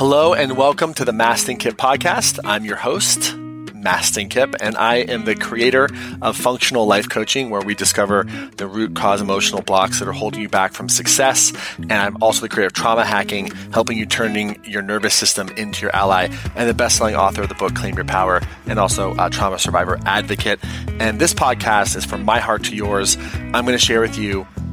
Hello and welcome to the Mastin Kipp podcast. I'm your host, Mastin Kipp, and I am the creator of Functional Life Coaching, where we discover the root cause emotional blocks that are holding you back from success. And I'm also the creator of Trauma Hacking, helping you turning your nervous system into your ally, and the best-selling author of the book Claim Your Power, and also a trauma survivor advocate. And this podcast is from my heart to yours. I'm going to share with you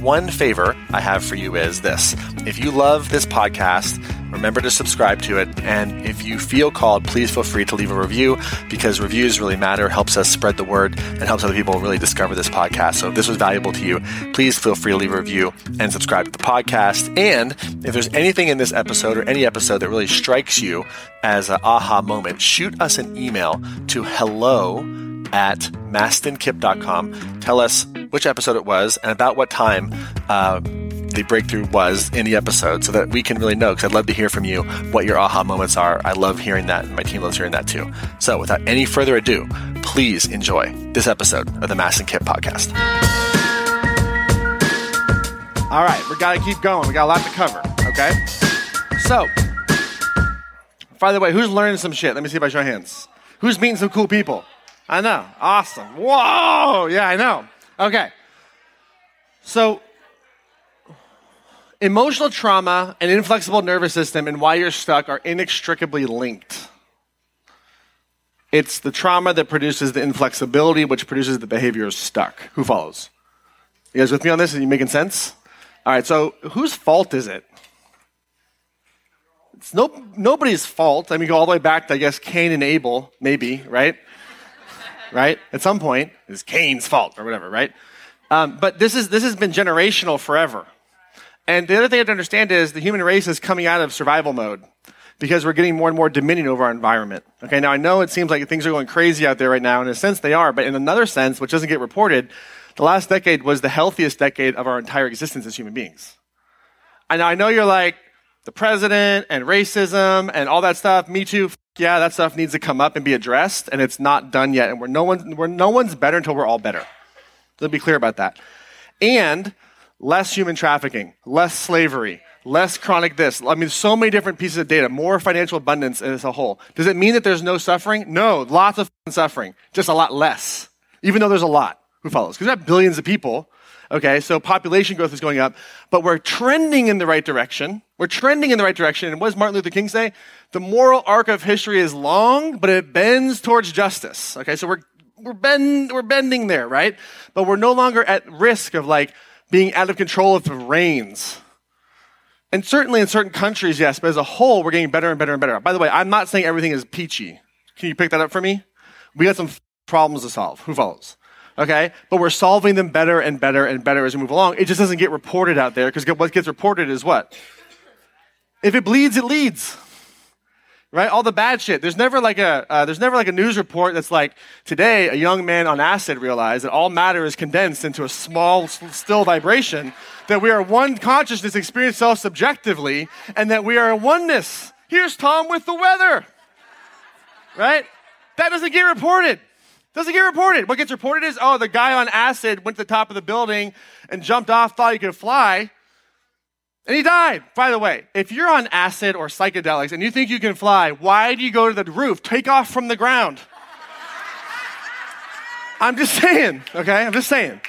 One favor I have for you is this if you love this podcast, remember to subscribe to it. And if you feel called, please feel free to leave a review because reviews really matter, helps us spread the word, and helps other people really discover this podcast. So if this was valuable to you, please feel free to leave a review and subscribe to the podcast. And if there's anything in this episode or any episode that really strikes you as an aha moment, shoot us an email to hello at mastinkipp.com. Tell us which episode it was and about what time uh, the breakthrough was in the episode so that we can really know because I'd love to hear from you what your aha moments are. I love hearing that, and my team loves hearing that too. So, without any further ado, please enjoy this episode of the Mastin Kipp podcast. All right, we got to keep going. We got a lot to cover, okay? So, by the way, who's learning some shit? Let me see by show of hands. Who's meeting some cool people? I know. Awesome. Whoa. Yeah, I know. Okay. So, emotional trauma and inflexible nervous system and why you're stuck are inextricably linked. It's the trauma that produces the inflexibility, which produces the behavior stuck. Who follows? You guys with me on this? Are you making sense? All right, so whose fault is it? It's no, nobody's fault. I mean, go all the way back to, I guess, Cain and Abel, maybe, right? Right? At some point, it's Cain's fault or whatever, right? Um, but this, is, this has been generational forever. And the other thing I have to understand is the human race is coming out of survival mode because we're getting more and more dominion over our environment. Okay, now I know it seems like things are going crazy out there right now. In a sense, they are, but in another sense, which doesn't get reported, the last decade was the healthiest decade of our entire existence as human beings. And I know you're like, the president and racism and all that stuff, me too, yeah, that stuff needs to come up and be addressed, and it's not done yet. And we're no, one, we're no one's better until we're all better. Let's be clear about that. And less human trafficking, less slavery, less chronic this. I mean, so many different pieces of data, more financial abundance as a whole. Does it mean that there's no suffering? No, lots of suffering, just a lot less, even though there's a lot who follows. Because we have billions of people. Okay, so population growth is going up, but we're trending in the right direction. We're trending in the right direction. And what does Martin Luther King say? The moral arc of history is long, but it bends towards justice. Okay, so we're we're bend, we're bending there, right? But we're no longer at risk of like being out of control of the reins. And certainly in certain countries, yes, but as a whole, we're getting better and better and better. By the way, I'm not saying everything is peachy. Can you pick that up for me? We got some problems to solve. Who follows? Okay? But we're solving them better and better and better as we move along. It just doesn't get reported out there because what gets reported is what? If it bleeds, it leads. Right? All the bad shit. There's never like a uh, there's never like a news report that's like today a young man on acid realized that all matter is condensed into a small still vibration that we are one consciousness experienced self subjectively and that we are a oneness. Here's Tom with the weather. Right? That doesn't get reported. Doesn't get reported. What gets reported is, oh, the guy on acid went to the top of the building and jumped off, thought he could fly, and he died. By the way, if you're on acid or psychedelics and you think you can fly, why do you go to the roof? Take off from the ground. I'm just saying, okay? I'm just saying,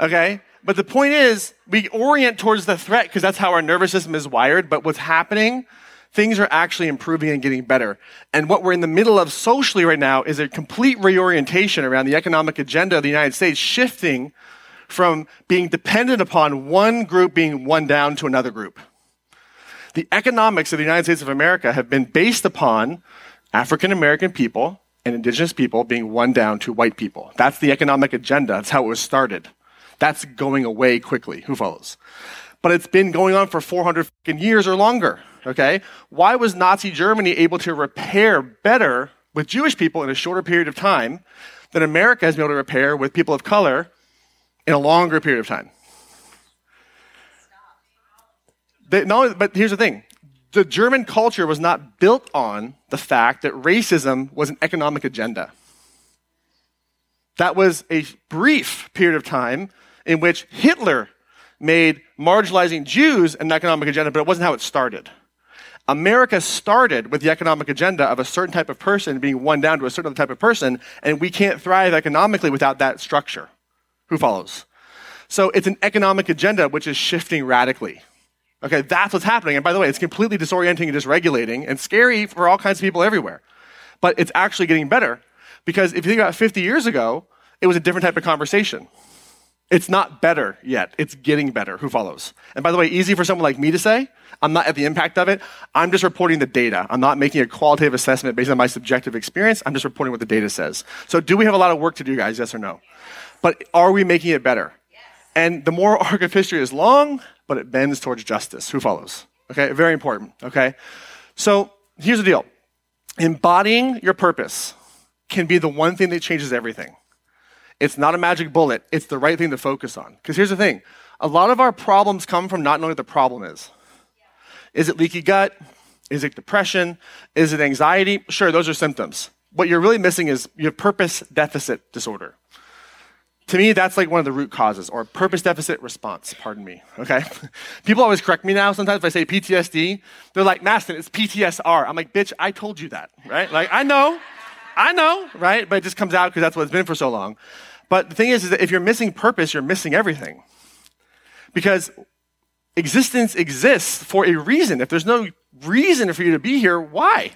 okay? But the point is, we orient towards the threat because that's how our nervous system is wired. But what's happening things are actually improving and getting better. And what we're in the middle of socially right now is a complete reorientation around the economic agenda of the United States, shifting from being dependent upon one group being one down to another group. The economics of the United States of America have been based upon African American people and indigenous people being one down to white people. That's the economic agenda. That's how it was started. That's going away quickly. Who follows? But it's been going on for 400 years or longer okay? Why was Nazi Germany able to repair better with Jewish people in a shorter period of time than America has been able to repair with people of color in a longer period of time. They, no, but here's the thing the German culture was not built on the fact that racism was an economic agenda. That was a brief period of time in which Hitler made marginalizing Jews an economic agenda, but it wasn't how it started. America started with the economic agenda of a certain type of person being one down to a certain type of person, and we can't thrive economically without that structure. Who follows? So it's an economic agenda which is shifting radically. Okay, that's what's happening. And by the way, it's completely disorienting and dysregulating and scary for all kinds of people everywhere. But it's actually getting better because if you think about 50 years ago, it was a different type of conversation. It's not better yet. It's getting better. Who follows? And by the way, easy for someone like me to say. I'm not at the impact of it. I'm just reporting the data. I'm not making a qualitative assessment based on my subjective experience. I'm just reporting what the data says. So do we have a lot of work to do, guys? Yes or no? But are we making it better? Yes. And the moral arc of history is long, but it bends towards justice. Who follows? Okay, very important. Okay. So here's the deal. Embodying your purpose can be the one thing that changes everything. It's not a magic bullet, it's the right thing to focus on. Because here's the thing a lot of our problems come from not knowing what the problem is. Is it leaky gut? Is it depression? Is it anxiety? Sure, those are symptoms. What you're really missing is you have purpose deficit disorder. To me, that's like one of the root causes, or purpose deficit response, pardon me, okay? People always correct me now sometimes if I say PTSD. They're like, Mastin, it's PTSR. I'm like, bitch, I told you that, right? Like, I know, I know, right? But it just comes out because that's what it's been for so long. But the thing is, is that if you're missing purpose, you're missing everything. Because existence exists for a reason. If there's no reason for you to be here, why?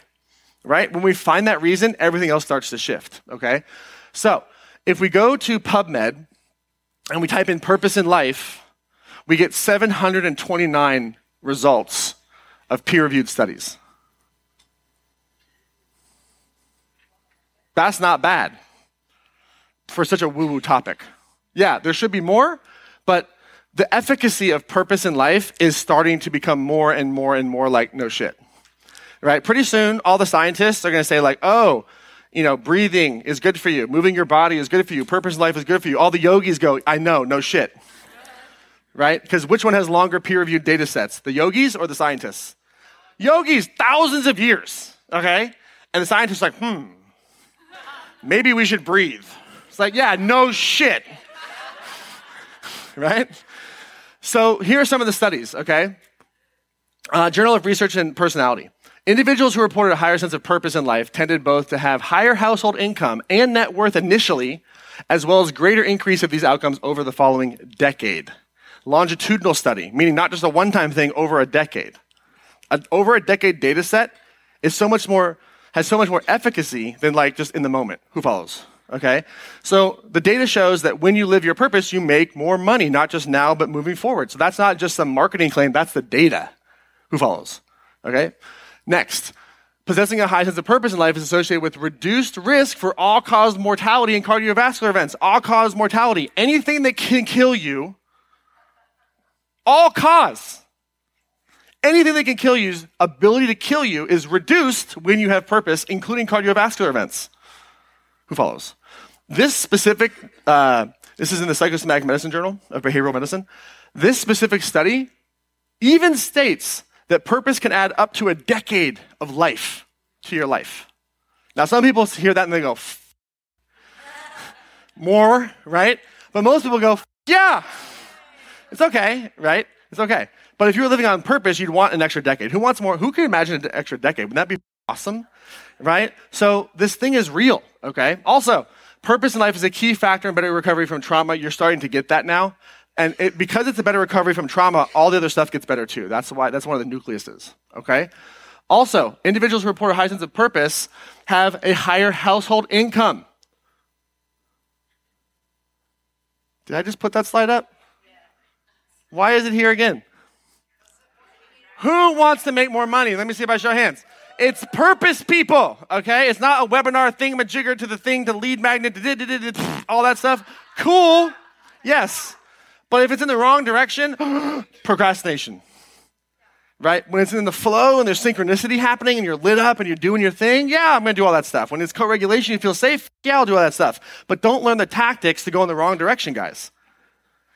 Right? When we find that reason, everything else starts to shift. Okay? So, if we go to PubMed and we type in purpose in life, we get 729 results of peer reviewed studies. That's not bad for such a woo woo topic. Yeah, there should be more, but the efficacy of purpose in life is starting to become more and more and more like no shit. Right? Pretty soon, all the scientists are going to say, like, oh, you know, breathing is good for you, moving your body is good for you, purpose in life is good for you. All the yogis go, I know, no shit. Right? Because which one has longer peer reviewed data sets, the yogis or the scientists? Yogis, thousands of years, okay? And the scientists like, hmm, maybe we should breathe. It's like, yeah, no shit. right? So here are some of the studies, okay? Uh, Journal of Research and Personality. Individuals who reported a higher sense of purpose in life tended both to have higher household income and net worth initially, as well as greater increase of these outcomes over the following decade. Longitudinal study, meaning not just a one time thing over a decade. Over a decade data set is so much more, has so much more efficacy than like just in the moment. Who follows? Okay? So the data shows that when you live your purpose, you make more money, not just now, but moving forward. So that's not just some marketing claim, that's the data. Who follows? Okay? Next. Possessing a high sense of purpose in life is associated with reduced risk for all cause mortality and cardiovascular events. All cause mortality. Anything that can kill you, all cause. Anything that can kill you's ability to kill you is reduced when you have purpose, including cardiovascular events. Who follows? This specific, uh, this is in the Psychosomatic Medicine Journal of Behavioral Medicine. This specific study even states that purpose can add up to a decade of life to your life. Now, some people hear that and they go, more, right? But most people go, yeah, it's okay, right? It's okay. But if you were living on purpose, you'd want an extra decade. Who wants more? Who can imagine an extra decade? Wouldn't that be awesome? right? So this thing is real, okay? Also, purpose in life is a key factor in better recovery from trauma. You're starting to get that now. And it, because it's a better recovery from trauma, all the other stuff gets better too. That's why, that's one of the nucleuses, okay? Also, individuals who report a high sense of purpose have a higher household income. Did I just put that slide up? Why is it here again? Who wants to make more money? Let me see if I show hands. It's purpose people, okay? It's not a webinar thingamajigger to the thing, to lead magnet, all that stuff. Cool, yes. But if it's in the wrong direction, procrastination. right? When it's in the flow and there's synchronicity happening and you're lit up and you're doing your thing, yeah, I'm going to do all that stuff. When it's co regulation, you feel safe, yeah, I'll do all that stuff. But don't learn the tactics to go in the wrong direction, guys.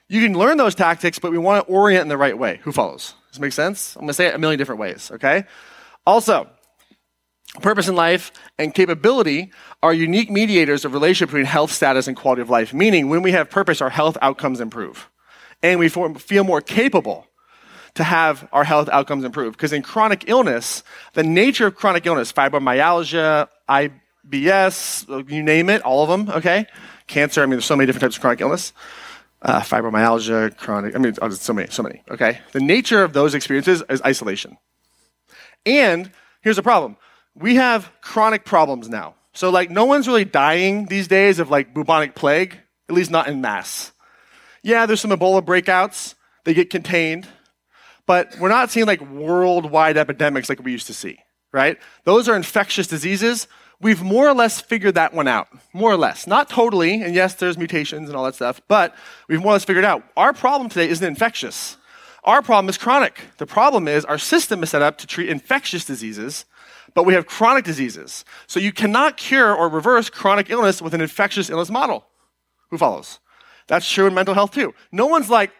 You can learn those tactics, but we want to orient in the right way. Who follows? Does this make sense? I'm going to say it a million different ways, okay? Also, purpose in life and capability are unique mediators of relationship between health status and quality of life, meaning when we have purpose, our health outcomes improve. And we feel more capable to have our health outcomes improve. Because in chronic illness, the nature of chronic illness, fibromyalgia, IBS, you name it, all of them, okay? Cancer, I mean, there's so many different types of chronic illness. Uh, fibromyalgia, chronic, I mean, oh, so many, so many, okay? The nature of those experiences is isolation. And here's the problem we have chronic problems now. So, like, no one's really dying these days of like bubonic plague, at least not in mass. Yeah, there's some Ebola breakouts, they get contained, but we're not seeing like worldwide epidemics like we used to see, right? Those are infectious diseases. We've more or less figured that one out, more or less. Not totally, and yes, there's mutations and all that stuff, but we've more or less figured out. Our problem today isn't infectious. Our problem is chronic. The problem is our system is set up to treat infectious diseases but we have chronic diseases. So you cannot cure or reverse chronic illness with an infectious illness model. Who follows? That's true in mental health too. No one's like,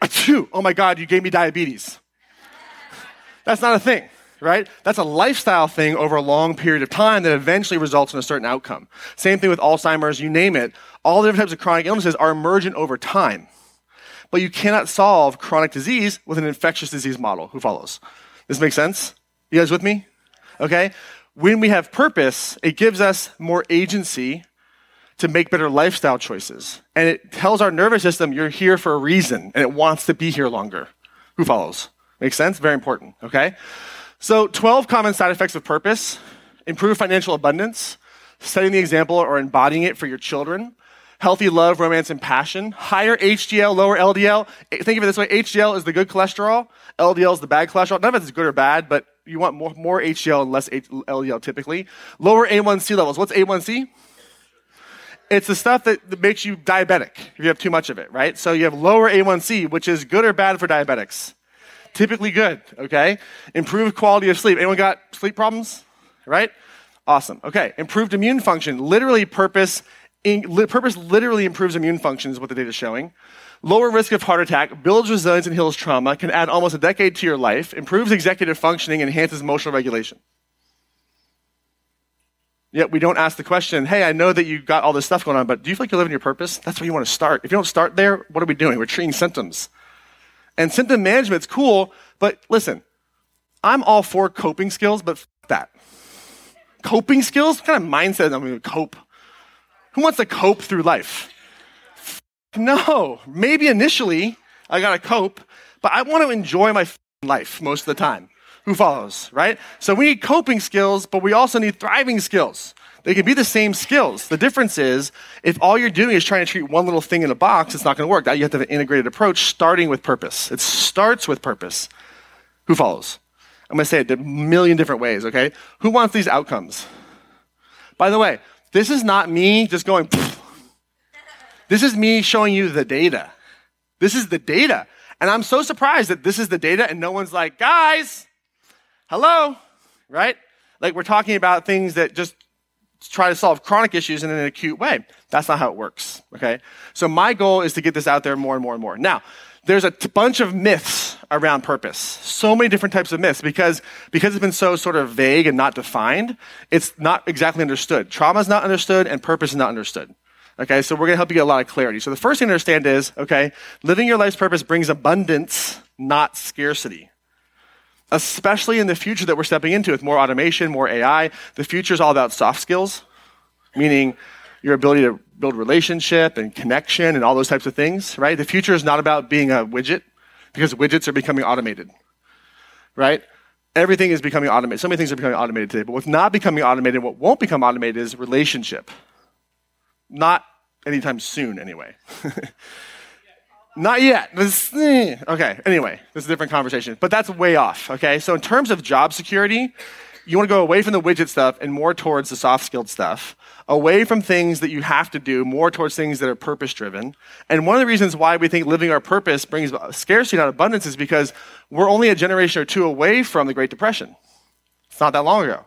oh my God, you gave me diabetes. That's not a thing, right? That's a lifestyle thing over a long period of time that eventually results in a certain outcome. Same thing with Alzheimer's, you name it. All the different types of chronic illnesses are emergent over time. But you cannot solve chronic disease with an infectious disease model. Who follows? This makes sense? You guys with me? Okay? When we have purpose, it gives us more agency to make better lifestyle choices. And it tells our nervous system, you're here for a reason, and it wants to be here longer. Who follows? Makes sense? Very important, okay? So, 12 common side effects of purpose improve financial abundance, setting the example or embodying it for your children, healthy love, romance, and passion, higher HDL, lower LDL. Think of it this way HDL is the good cholesterol, LDL is the bad cholesterol. None of it is good or bad, but you want more, more HDL and less LDL typically. Lower A1C levels. What's A1C? It's the stuff that, that makes you diabetic if you have too much of it, right? So you have lower A1C, which is good or bad for diabetics? Typically good, okay? Improved quality of sleep. Anyone got sleep problems? Right? Awesome. Okay. Improved immune function. Literally, purpose, purpose literally improves immune function, is what the data is showing lower risk of heart attack, builds resilience and heals trauma, can add almost a decade to your life, improves executive functioning, enhances emotional regulation. Yet we don't ask the question, hey, I know that you got all this stuff going on, but do you feel like you're living your purpose? That's where you want to start. If you don't start there, what are we doing? We're treating symptoms. And symptom management's cool, but listen, I'm all for coping skills, but that. Coping skills? What kind of mindset am I going to cope? Who wants to cope through life? No, maybe initially I got to cope, but I want to enjoy my life most of the time. Who follows, right? So we need coping skills, but we also need thriving skills. They can be the same skills. The difference is if all you're doing is trying to treat one little thing in a box, it's not going to work. Now you have to have an integrated approach starting with purpose. It starts with purpose. Who follows? I'm going to say it a million different ways, okay? Who wants these outcomes? By the way, this is not me just going, this is me showing you the data. This is the data. And I'm so surprised that this is the data and no one's like, guys, hello, right? Like we're talking about things that just try to solve chronic issues in an acute way. That's not how it works, okay? So my goal is to get this out there more and more and more. Now, there's a t- bunch of myths around purpose. So many different types of myths because, because it's been so sort of vague and not defined, it's not exactly understood. Trauma is not understood and purpose is not understood. Okay, so we're going to help you get a lot of clarity. So the first thing to understand is, okay, living your life's purpose brings abundance, not scarcity. Especially in the future that we're stepping into with more automation, more AI. The future is all about soft skills, meaning your ability to build relationship and connection and all those types of things, right? The future is not about being a widget because widgets are becoming automated, right? Everything is becoming automated. So many things are becoming automated today, but what's not becoming automated, what won't become automated is relationship. Not anytime soon, anyway. Not yet. This, eh, okay, anyway, this is a different conversation. But that's way off, okay? So, in terms of job security, you want to go away from the widget stuff and more towards the soft skilled stuff, away from things that you have to do, more towards things that are purpose driven. And one of the reasons why we think living our purpose brings scarcity, not abundance, is because we're only a generation or two away from the Great Depression. It's not that long ago,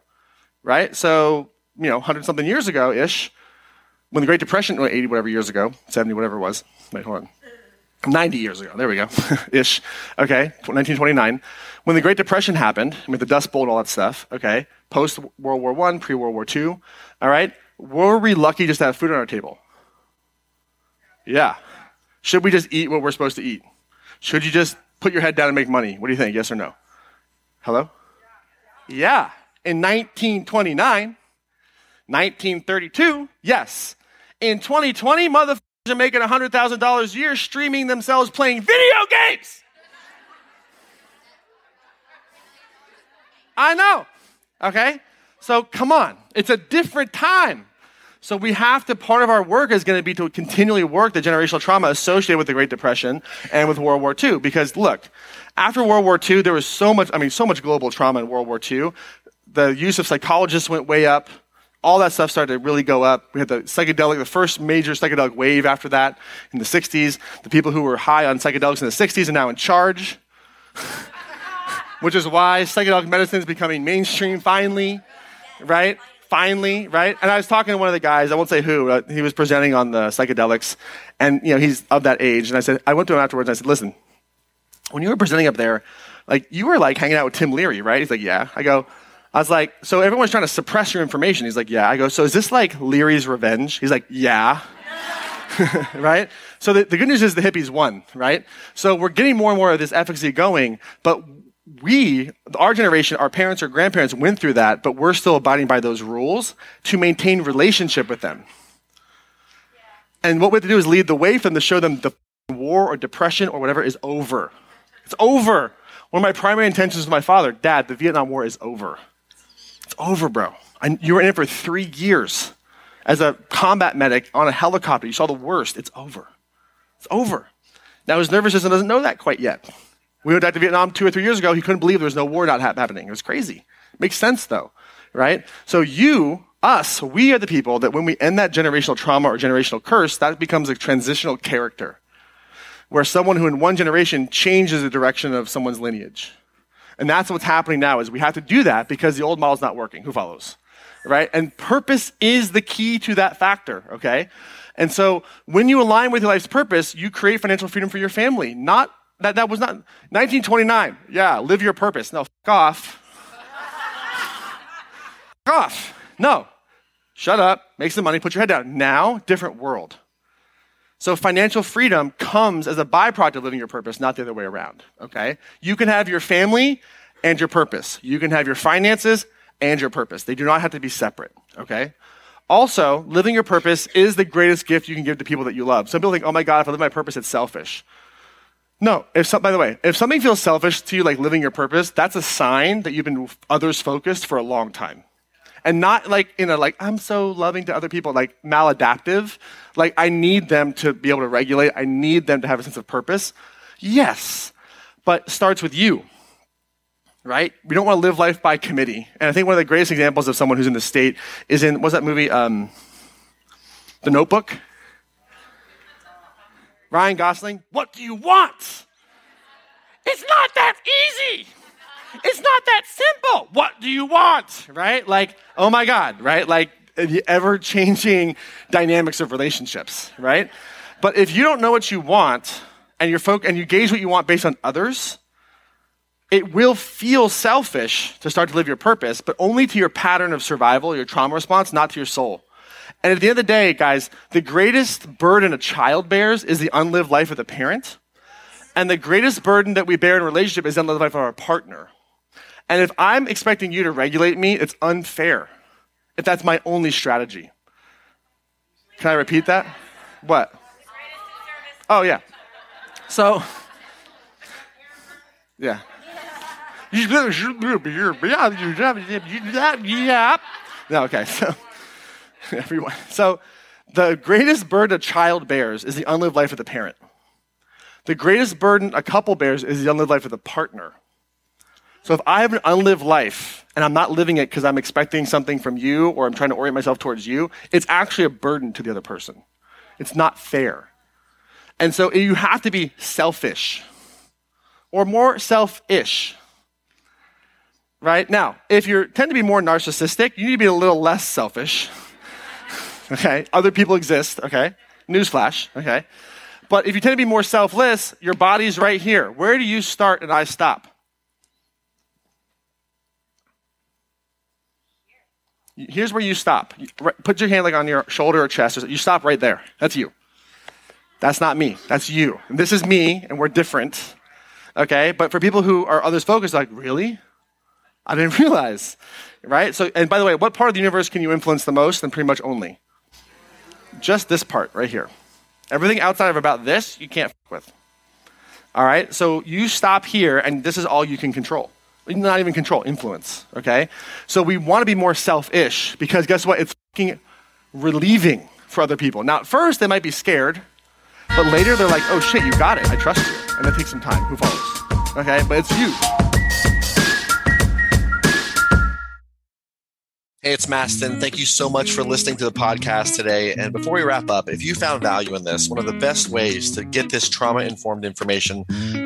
right? So, you know, 100 something years ago ish, when the Great Depression, 80 whatever years ago, 70 whatever it was. Wait, hold on. 90 years ago. There we go. Ish. Okay. 1929. When the Great Depression happened, with the Dust Bowl and all that stuff, okay, post World War I, pre World War II, all right, were we lucky just to have food on our table? Yeah. Should we just eat what we're supposed to eat? Should you just put your head down and make money? What do you think? Yes or no? Hello? Yeah. In 1929, 1932, yes. In 2020, motherfuckers are making $100,000 a year streaming themselves playing video games. I know. Okay? So come on. It's a different time. So we have to, part of our work is going to be to continually work the generational trauma associated with the Great Depression and with World War II. Because look, after World War II, there was so much, I mean, so much global trauma in World War II. The use of psychologists went way up all that stuff started to really go up. We had the psychedelic, the first major psychedelic wave after that in the 60s. The people who were high on psychedelics in the 60s are now in charge, which is why psychedelic medicine is becoming mainstream finally, right? Finally, right? And I was talking to one of the guys, I won't say who, uh, he was presenting on the psychedelics, and you know, he's of that age. And I said, I went to him afterwards and I said, listen, when you were presenting up there, like you were like hanging out with Tim Leary, right? He's like, yeah. I go, I was like, so everyone's trying to suppress your information. He's like, yeah. I go, so is this like Leary's revenge? He's like, yeah. right? So the, the, good news is the hippies won, right? So we're getting more and more of this efficacy going, but we, our generation, our parents or grandparents went through that, but we're still abiding by those rules to maintain relationship with them. And what we have to do is lead the way for them to show them the war or depression or whatever is over. It's over. One of my primary intentions with my father, Dad, the Vietnam War is over. Over, bro. You were in it for three years as a combat medic on a helicopter. You saw the worst. It's over. It's over. Now, his nervous system doesn't know that quite yet. We went back to Vietnam two or three years ago. He couldn't believe there was no war not happening. It was crazy. Makes sense, though, right? So, you, us, we are the people that when we end that generational trauma or generational curse, that becomes a transitional character where someone who in one generation changes the direction of someone's lineage. And that's what's happening now is we have to do that because the old model's not working. Who follows? Right? And purpose is the key to that factor, okay? And so when you align with your life's purpose, you create financial freedom for your family. Not that that was not 1929. Yeah, live your purpose. No, fuck off. off. No. Shut up, make some money, put your head down. Now, different world. So financial freedom comes as a byproduct of living your purpose, not the other way around. Okay? You can have your family and your purpose. You can have your finances and your purpose. They do not have to be separate. Okay? Also, living your purpose is the greatest gift you can give to people that you love. Some people think, oh my God, if I live my purpose, it's selfish. No, if some, by the way, if something feels selfish to you, like living your purpose, that's a sign that you've been others focused for a long time and not like in a like i'm so loving to other people like maladaptive. Like i need them to be able to regulate. I need them to have a sense of purpose. Yes but starts with you right? We don't want to live life by committee. And i think one of the greatest examples of someone who's in the state is in what's that movie? Um, the notebook? Ryan gosling? What do you want? It's not that easy it's not that simple. What do you want? Right? Like, oh my God, right? Like the ever changing dynamics of relationships, right? But if you don't know what you want and you're folk and you gauge what you want based on others, it will feel selfish to start to live your purpose, but only to your pattern of survival, your trauma response, not to your soul. And at the end of the day, guys, the greatest burden a child bears is the unlived life of the parent. And the greatest burden that we bear in relationship is the unlived life of our partner. And if I'm expecting you to regulate me, it's unfair if that's my only strategy. Can I repeat that? What? Oh, yeah. So, yeah. No, okay. So, everyone. So, the greatest burden a child bears is the unlived life of the parent. The greatest burden a couple bears is the unlived life of the partner. So if I have an unlived life and I'm not living it because I'm expecting something from you or I'm trying to orient myself towards you, it's actually a burden to the other person. It's not fair. And so you have to be selfish or more selfish. Right? Now, if you tend to be more narcissistic, you need to be a little less selfish. okay? Other people exist, okay? Newsflash, okay? But if you tend to be more selfless, your body's right here. Where do you start and I stop? Here's where you stop. Put your hand like on your shoulder or chest. You stop right there. That's you. That's not me. That's you. And this is me, and we're different. Okay? But for people who are others focused, like, really? I didn't realize. Right? So, and by the way, what part of the universe can you influence the most? And pretty much only. Just this part right here. Everything outside of about this, you can't with. All right? So you stop here, and this is all you can control not even control, influence, okay? So we want to be more selfish because guess what? It's relieving for other people. Now, at first, they might be scared, but later they're like, oh shit, you got it. I trust you. And it takes some time. Who follows? Okay? But it's you. Hey, it's Mastin. Thank you so much for listening to the podcast today. And before we wrap up, if you found value in this, one of the best ways to get this trauma informed information